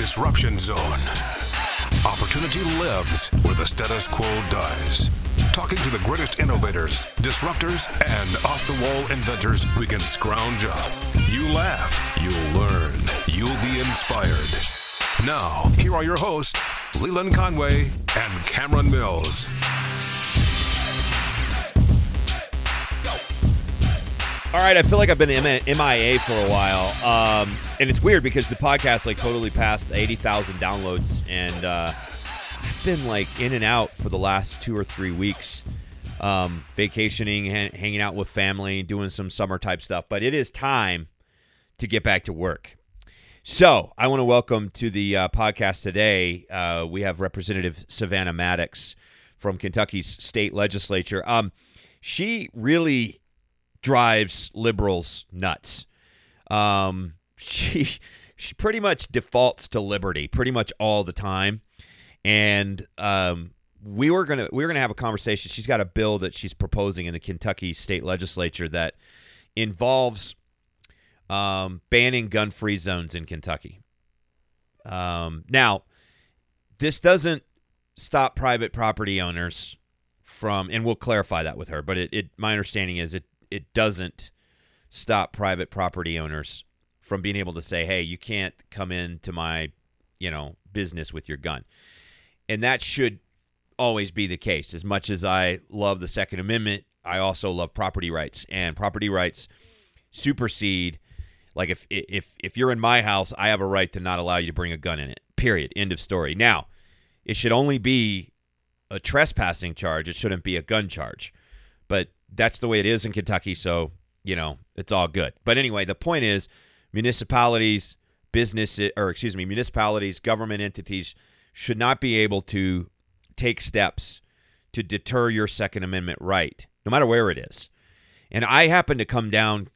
disruption zone. Opportunity lives where the status quo dies. Talking to the greatest innovators, disruptors, and off the wall inventors we can scrounge up. You laugh, you'll learn, you'll be inspired. Now, here are your hosts, Leland Conway and Cameron Mills. All right, I feel like I've been MIA for a while, um, and it's weird because the podcast like totally passed eighty thousand downloads, and uh, I've been like in and out for the last two or three weeks, um, vacationing, ha- hanging out with family, doing some summer type stuff. But it is time to get back to work. So I want to welcome to the uh, podcast today. Uh, we have Representative Savannah Maddox from Kentucky's state legislature. Um, she really drives liberals nuts. Um, she she pretty much defaults to liberty pretty much all the time, and um, we were gonna we were gonna have a conversation. She's got a bill that she's proposing in the Kentucky state legislature that involves um, banning gun free zones in Kentucky. Um, now, this doesn't stop private property owners from, and we'll clarify that with her. But it, it my understanding is it it doesn't stop private property owners from being able to say, "Hey, you can't come into my, you know, business with your gun." And that should always be the case. As much as I love the Second Amendment, I also love property rights, and property rights supersede. Like if if if you're in my house, I have a right to not allow you to bring a gun in it. Period. End of story. Now, it should only be a trespassing charge. It shouldn't be a gun charge. That's the way it is in Kentucky. So, you know, it's all good. But anyway, the point is municipalities, businesses, or excuse me, municipalities, government entities should not be able to take steps to deter your Second Amendment right, no matter where it is. And I happen to come down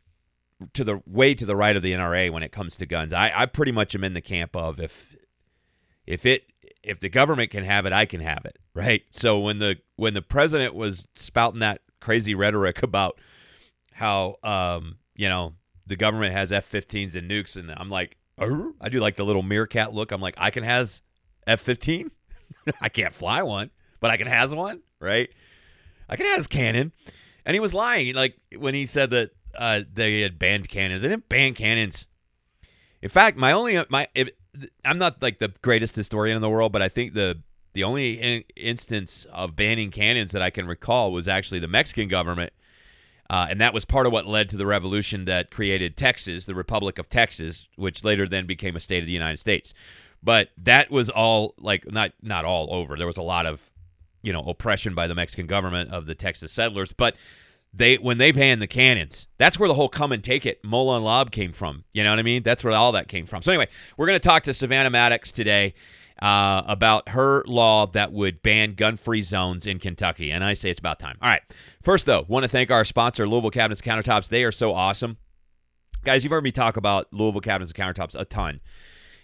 to the way to the right of the NRA when it comes to guns. I, I pretty much am in the camp of if if it if the government can have it, I can have it. Right. So when the when the president was spouting that crazy rhetoric about how um, you know the government has F-15s and nukes, and I'm like, I do like the little meerkat look. I'm like, I can has F-15. I can't fly one, but I can has one, right? I can has cannon. And he was lying, like when he said that uh, they had banned cannons. They didn't ban cannons. In fact, my only my I'm not like the greatest historian in the world, but I think the the only in- instance of banning cannons that I can recall was actually the Mexican government. Uh, and that was part of what led to the revolution that created Texas, the Republic of Texas, which later then became a state of the United States. But that was all like not not all over. There was a lot of you know oppression by the Mexican government of the Texas settlers. But they when they banned the cannons, that's where the whole "come and take it" Molon Labe came from. You know what I mean? That's where all that came from. So anyway, we're going to talk to Savannah Maddox today uh, about her law that would ban gun free zones in Kentucky. And I say it's about time. All right. First, though, want to thank our sponsor, Louisville Cabinets Countertops. They are so awesome. Guys, you've heard me talk about Louisville Cabinets and Countertops a ton.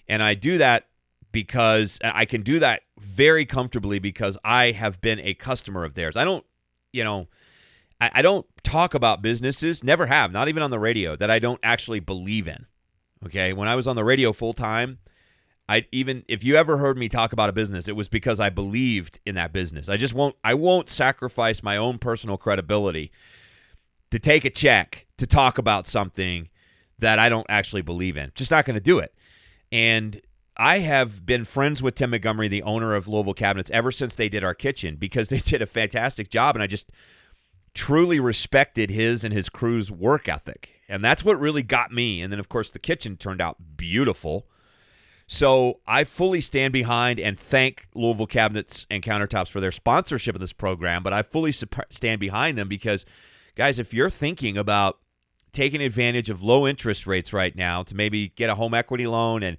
And I do that because I can do that very comfortably because I have been a customer of theirs. I don't, you know, I, I don't talk about businesses, never have, not even on the radio, that I don't actually believe in. Okay. When I was on the radio full time, I even if you ever heard me talk about a business, it was because I believed in that business. I just won't I won't sacrifice my own personal credibility to take a check to talk about something that I don't actually believe in. Just not going to do it. And I have been friends with Tim Montgomery, the owner of Louisville Cabinets, ever since they did our kitchen because they did a fantastic job and I just truly respected his and his crew's work ethic. And that's what really got me. And then of course the kitchen turned out beautiful. So I fully stand behind and thank Louisville Cabinets and Countertops for their sponsorship of this program, but I fully stand behind them because, guys, if you're thinking about taking advantage of low interest rates right now to maybe get a home equity loan and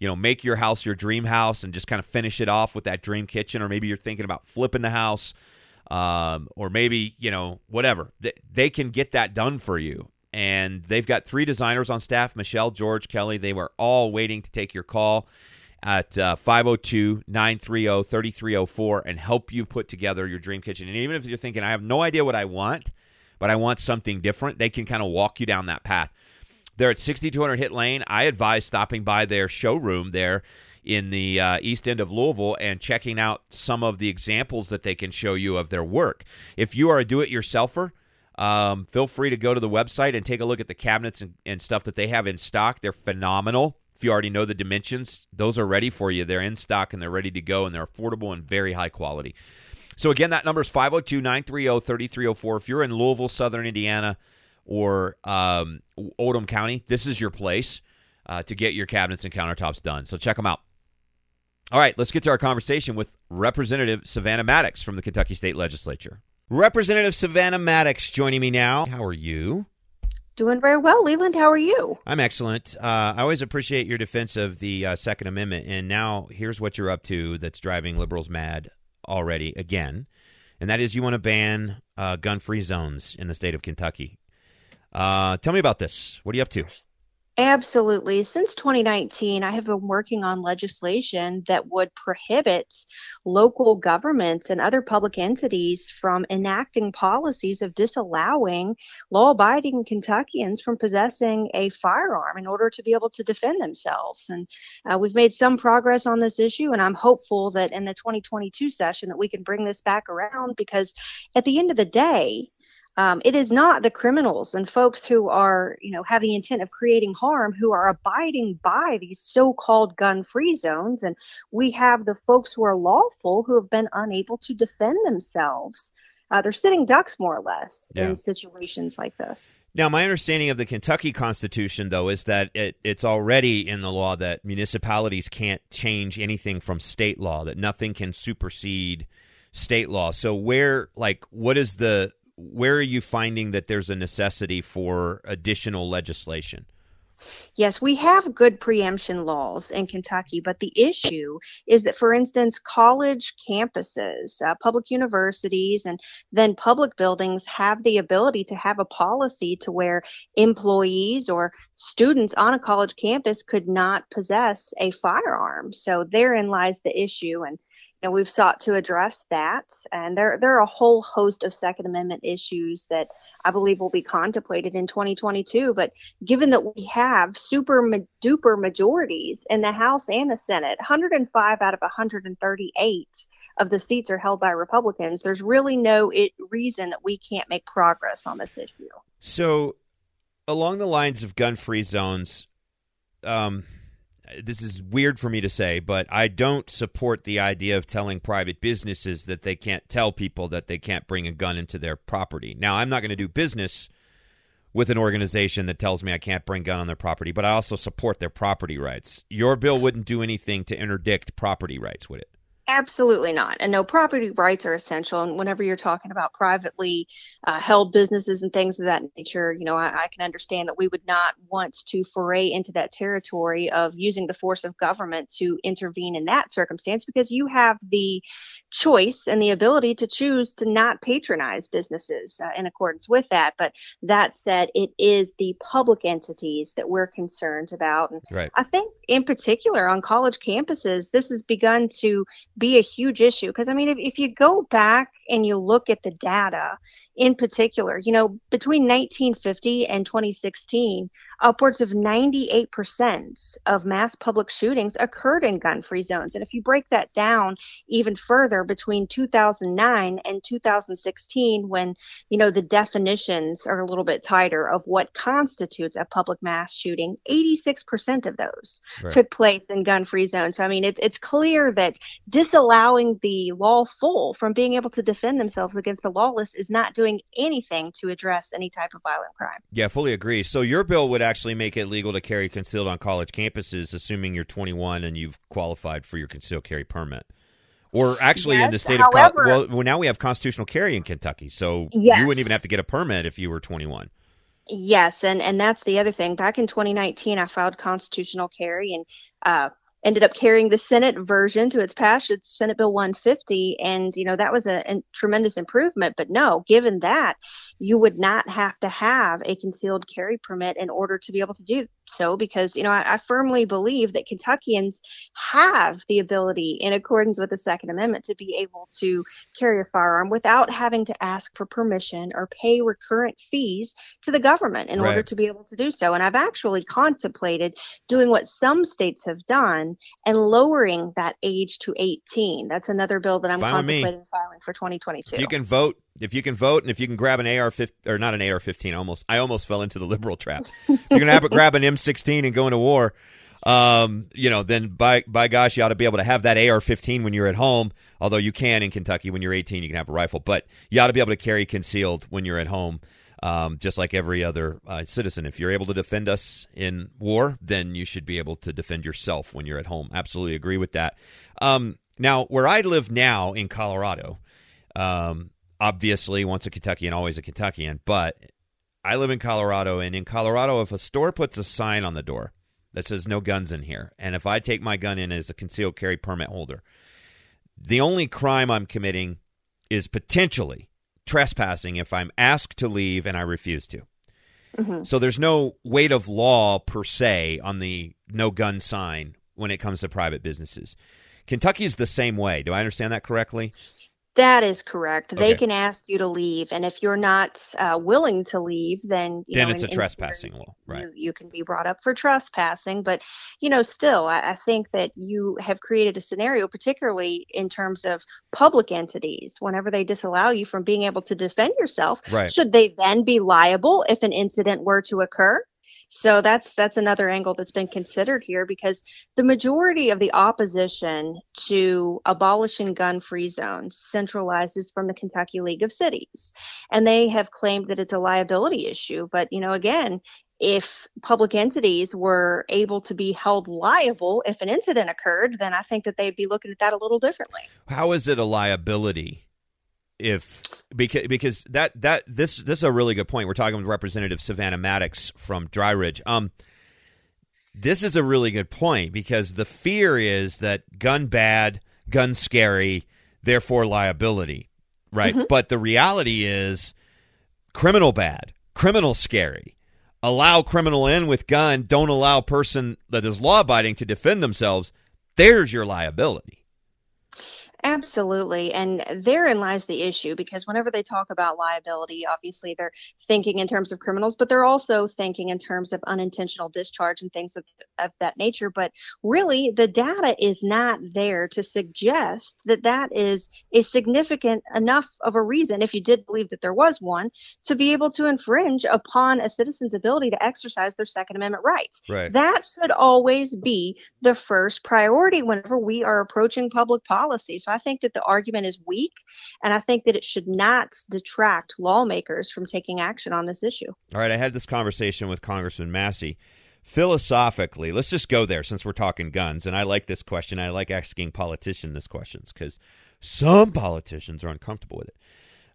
you know make your house your dream house and just kind of finish it off with that dream kitchen or maybe you're thinking about flipping the house um, or maybe you know whatever they can get that done for you and they've got three designers on staff Michelle, George, Kelly. They were all waiting to take your call at uh, 502 930 3304 and help you put together your dream kitchen. And even if you're thinking, I have no idea what I want, but I want something different, they can kind of walk you down that path. They're at 6200 Hit Lane. I advise stopping by their showroom there in the uh, east end of Louisville and checking out some of the examples that they can show you of their work. If you are a do-it-yourselfer, um, feel free to go to the website and take a look at the cabinets and, and stuff that they have in stock. They're phenomenal. If you already know the dimensions, those are ready for you. They're in stock and they're ready to go and they're affordable and very high quality. So, again, that number is 502 930 3304. If you're in Louisville, Southern Indiana, or um, Oldham County, this is your place uh, to get your cabinets and countertops done. So, check them out. All right, let's get to our conversation with Representative Savannah Maddox from the Kentucky State Legislature. Representative Savannah Maddox joining me now. How are you? Doing very well, Leland. How are you? I'm excellent. Uh, I always appreciate your defense of the uh, Second Amendment. And now here's what you're up to that's driving liberals mad already again. And that is you want to ban uh, gun free zones in the state of Kentucky. Uh, tell me about this. What are you up to? Absolutely. Since 2019, I have been working on legislation that would prohibit local governments and other public entities from enacting policies of disallowing law abiding Kentuckians from possessing a firearm in order to be able to defend themselves. And uh, we've made some progress on this issue, and I'm hopeful that in the 2022 session that we can bring this back around because at the end of the day, um, it is not the criminals and folks who are, you know, have the intent of creating harm who are abiding by these so-called gun-free zones, and we have the folks who are lawful who have been unable to defend themselves. Uh, they're sitting ducks, more or less, yeah. in situations like this. Now, my understanding of the Kentucky Constitution, though, is that it, it's already in the law that municipalities can't change anything from state law; that nothing can supersede state law. So, where, like, what is the where are you finding that there's a necessity for additional legislation? Yes, we have good preemption laws in Kentucky, but the issue is that, for instance, college campuses, uh, public universities, and then public buildings have the ability to have a policy to where employees or students on a college campus could not possess a firearm. So therein lies the issue. And know, we've sought to address that, and there there are a whole host of Second Amendment issues that I believe will be contemplated in 2022. But given that we have super duper majorities in the House and the Senate, 105 out of 138 of the seats are held by Republicans. There's really no it, reason that we can't make progress on this issue. So, along the lines of gun-free zones. Um, this is weird for me to say, but I don't support the idea of telling private businesses that they can't tell people that they can't bring a gun into their property. Now, I'm not going to do business with an organization that tells me I can't bring a gun on their property, but I also support their property rights. Your bill wouldn't do anything to interdict property rights, would it? Absolutely not. And no, property rights are essential. And whenever you're talking about privately uh, held businesses and things of that nature, you know, I, I, can understand that we would not want to foray into that territory of using the force of government to intervene in that circumstance because you have the choice and the ability to choose to not patronize businesses uh, in accordance with that. But that said, it is the public entities that we're concerned about. And right. I think, in particular, on college campuses, this has begun to be a huge issue. Because, I mean, if, if you go back and you look at the data in particular, you know, between 1950 and 2016, upwards of 98% of mass public shootings occurred in gun free zones. And if you break that down even further between 2009 and 2016, when, you know, the definitions are a little bit tighter of what constitutes a public mass shooting, 86% of those right. took place in gun free zones. So, I mean, it's, it's clear that disallowing the lawful from being able to defend themselves against the lawless is not doing anything to address any type of violent crime. Yeah, fully agree. So your bill would actually make it legal to carry concealed on college campuses, assuming you're 21 and you've qualified for your concealed carry permit. Or actually, yes, in the state however, of well, now we have constitutional carry in Kentucky, so yes. you wouldn't even have to get a permit if you were 21. Yes, and and that's the other thing. Back in 2019, I filed constitutional carry, and uh, ended up carrying the Senate version to its passage, Senate Bill 150, and you know that was a, a, tremendous improvement. But no, given that, you would not have to have a concealed carry permit in order to be able to do so because you know I, I, firmly believe that Kentuckians have the ability in accordance with the second amendment to be able to carry a firearm without having to ask for permission or pay recurrent fees to the government in right. order to be able to do so and I've actually contemplated doing what some states have done and lowering that age to 18. That's another bill that I'm Fine contemplating filing for 2022. If you can vote, if you can vote, and if you can grab an AR-15 or not an AR-15, almost I almost fell into the liberal trap. you can have, grab an M16 and going to war. Um, you know, then by by gosh, you ought to be able to have that AR-15 when you're at home. Although you can in Kentucky when you're 18, you can have a rifle, but you ought to be able to carry concealed when you're at home um, just like every other uh, citizen. If you're able to defend us in war, then you should be able to defend yourself when you're at home. Absolutely agree with that. Um, now, where I live now in Colorado, um, obviously, once a Kentuckian, always a Kentuckian, but I live in Colorado, and in Colorado, if a store puts a sign on the door that says no guns in here, and if I take my gun in as a concealed carry permit holder, the only crime I'm committing is potentially trespassing if I'm asked to leave and I refuse to. Mm-hmm. So there's no weight of law per se on the no gun sign when it comes to private businesses. Kentucky is the same way. Do I understand that correctly? That is correct. Okay. They can ask you to leave, and if you're not uh, willing to leave, then then know, it's in, a trespassing law, right? You, you, can be brought up for trespassing, but you know, still, I, I, think that you have created a scenario, particularly in terms of public entities, whenever they disallow you from being able to defend yourself. Right. Should they then be liable if an incident were to occur? So that's that's another angle that's been considered here because the majority of the opposition to abolishing gun-free zones centralizes from the Kentucky League of Cities, and they have claimed that it's a liability issue. But you know, again, if public entities were able to be held liable if an incident occurred, then I think that they'd be looking at that a little differently. How is it a liability? If because because that that this this is a really good point. We're talking with Representative Savannah Maddox from Dry Ridge. Um, this is a really good point because the fear is that gun bad, gun scary, therefore liability, right? Mm-hmm. But the reality is criminal bad, criminal scary. Allow criminal in with gun, don't allow person that is law abiding to defend themselves. There's your liability. Absolutely. And therein lies the issue because whenever they talk about liability, obviously they're thinking in terms of criminals, but they're also thinking in terms of unintentional discharge and things of, of that nature. But really, the data is not there to suggest that that is a significant enough of a reason, if you did believe that there was one, to be able to infringe upon a citizen's ability to exercise their Second Amendment rights. Right. That should always be the first priority whenever we are approaching public policy. So I think that the argument is weak, and I think that it should not detract lawmakers from taking action on this issue. All right, I had this conversation with Congressman Massey. Philosophically, let's just go there since we're talking guns. And I like this question. I like asking politicians this questions because some politicians are uncomfortable with it.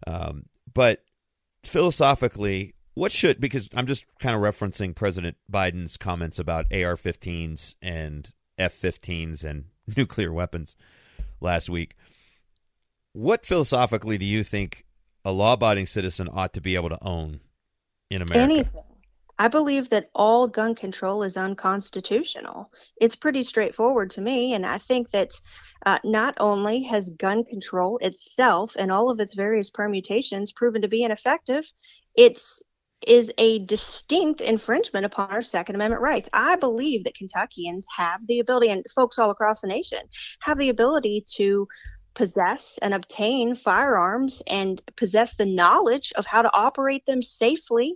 Um, but philosophically, what should because I'm just kind of referencing President Biden's comments about AR-15s and F-15s and nuclear weapons last week. What philosophically do you think a law abiding citizen ought to be able to own in America? Anything. I believe that all gun control is unconstitutional. It's pretty straightforward to me. And I think that uh, not only has gun control itself and all of its various permutations proven to be ineffective, it's is a distinct infringement upon our Second Amendment rights. I believe that Kentuckians have the ability, and folks all across the nation have the ability to possess and obtain firearms and possess the knowledge of how to operate them safely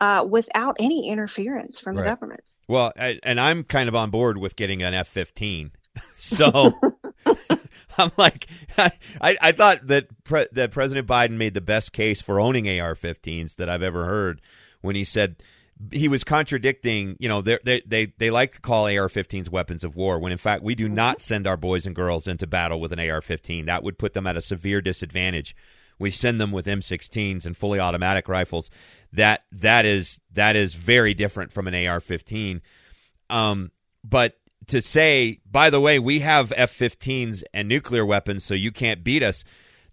uh, without any interference from right. the government. Well, I, and I'm kind of on board with getting an F 15. So I'm like, I, I thought that pre- that President Biden made the best case for owning AR-15s that I've ever heard when he said he was contradicting. You know, they they they like to call AR-15s weapons of war when in fact we do mm-hmm. not send our boys and girls into battle with an AR-15. That would put them at a severe disadvantage. We send them with M16s and fully automatic rifles. That that is that is very different from an AR-15. Um, but to say, by the way, we have F-15s and nuclear weapons, so you can't beat us.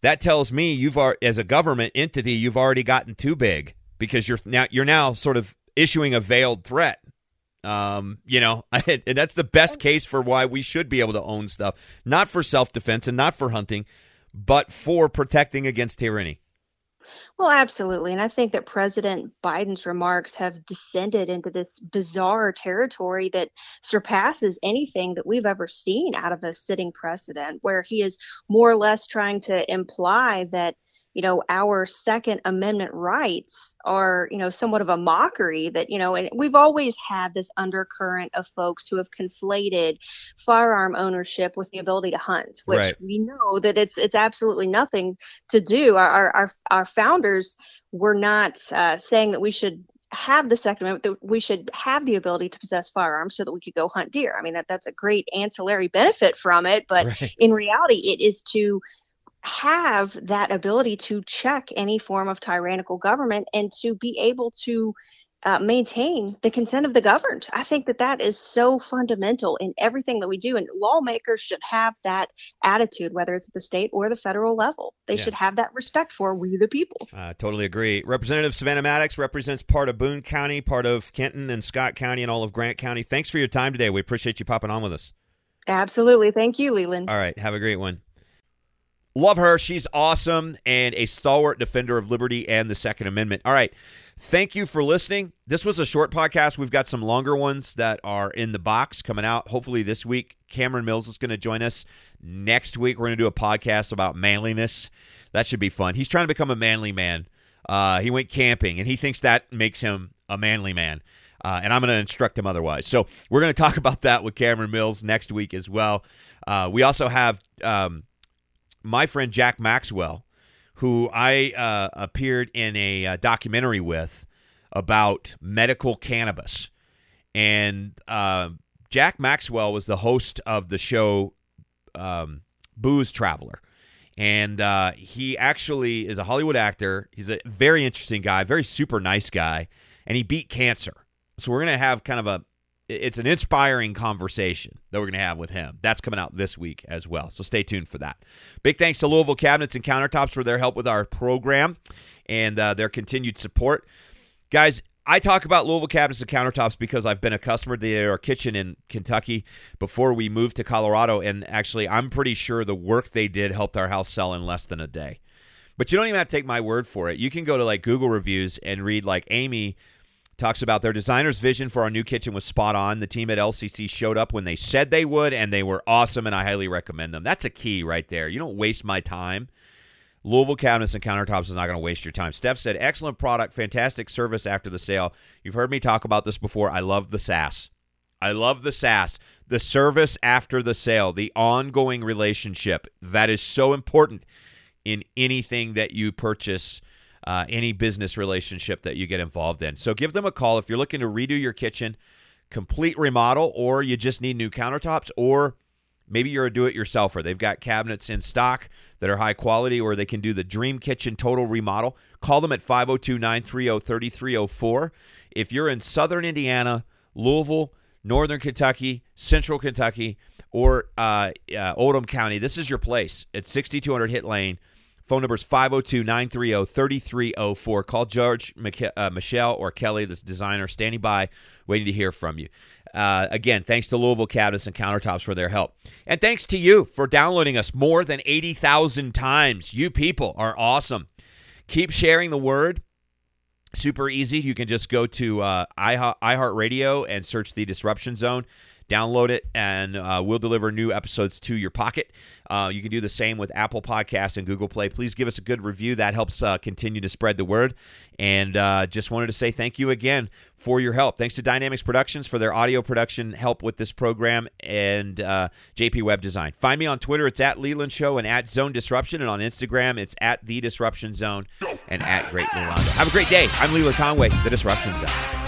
That tells me you've as a government entity, you've already gotten too big because you're now you're now sort of issuing a veiled threat. Um, you know, and that's the best case for why we should be able to own stuff, not for self defense and not for hunting, but for protecting against tyranny. Well, absolutely. And I think that President Biden's remarks have descended into this bizarre territory that surpasses anything that we've ever seen out of a sitting president, where he is more or less trying to imply that you know, our Second Amendment rights are, you know, somewhat of a mockery that, you know, and we've always had this undercurrent of folks who have conflated firearm ownership with the ability to hunt, which Right. we know that it's it's absolutely nothing to do. Our our our founders were not uh, saying that we should have the Second Amendment, that we should have the ability to possess firearms so that we could go hunt deer. I mean, that that's a great ancillary benefit from it, but Right. in reality, it is to have that ability to check any form of tyrannical government and to be able to uh, maintain the consent of the governed. I think that that is so fundamental in everything that we do, and lawmakers should have that attitude, whether it's at the state or the federal level. They Yeah. should have that respect for we the people. Uh, totally agree. Representative Savannah Maddox represents part of Boone County, part of Kenton and Scott County, and all of Grant County. Thanks for your time today. We appreciate you popping on with us. Absolutely. Thank you, Leland. All right. Have a great one. Love her. She's awesome and a stalwart defender of liberty and the Second Amendment. All right. Thank you for listening. This was a short podcast. We've got some longer ones that are in the box coming out hopefully this week. Cameron Mills is going to join us next week. We're going to do a podcast about manliness. That should be fun. He's trying to become a manly man. Uh, he went camping and he thinks that makes him a manly man. Uh, and I'm going to instruct him otherwise. So we're going to talk about that with Cameron Mills next week as well. Uh, we also have um, my friend Jack Maxwell, who I uh, appeared in a uh, documentary with about medical cannabis. And uh, Jack Maxwell was the host of the show um, Booze Traveler. And uh, he actually is a Hollywood actor. He's a very interesting guy, very super nice guy. And he beat cancer. So we're going to have kind of a it's an inspiring conversation that we're going to have with him. That's coming out this week as well. So stay tuned for that. Big thanks to Louisville Cabinets and Countertops for their help with our program and uh, their continued support. Guys, I talk about Louisville Cabinets and Countertops because I've been a customer to their kitchen in Kentucky before we moved to Colorado. And actually, I'm pretty sure the work they did helped our house sell in less than a day. But you don't even have to take my word for it. You can go to like Google reviews and read like Amy talks about their designer's vision for our new kitchen was spot on. The team at LCC showed up when they said they would, and they were awesome, and I highly recommend them. That's a key right there. You don't waste my time. Louisville Cabinets and Countertops is not going to waste your time. Steph said, excellent product, fantastic service after the sale. You've heard me talk about this before. I love the SaaS. I love the SaaS, the service after the sale, the ongoing relationship. That is so important in anything that you purchase uh, any business relationship that you get involved in. So give them a call if you're looking to redo your kitchen, complete remodel, or you just need new countertops, or maybe you're a do it yourselfer. They've got cabinets in stock that are high quality, or they can do the Dream Kitchen total remodel. Call them at 502 930 3304. If you're in southern Indiana, Louisville, northern Kentucky, central Kentucky, or uh, uh, Oldham County, this is your place. It's 6200 Hit Lane. Phone number is 502 930 3304. Call George, Miche- uh, Michelle, or Kelly, the designer, standing by, waiting to hear from you. Uh, again, thanks to Louisville Cabinets and Countertops for their help. And thanks to you for downloading us more than 80,000 times. You people are awesome. Keep sharing the word. Super easy. You can just go to uh, iHeartRadio and search the Disruption Zone. Download it, and uh, we'll deliver new episodes to your pocket. Uh, you can do the same with Apple Podcasts and Google Play. Please give us a good review. That helps uh, continue to spread the word. And uh, just wanted to say thank you again for your help. Thanks to Dynamics Productions for their audio production help with this program and uh, JP Web Design. Find me on Twitter. It's at Leland Show and at Zone Disruption. And on Instagram, it's at The Disruption Zone and at Great Leland. Have a great day. I'm Leland Conway, The Disruption Zone.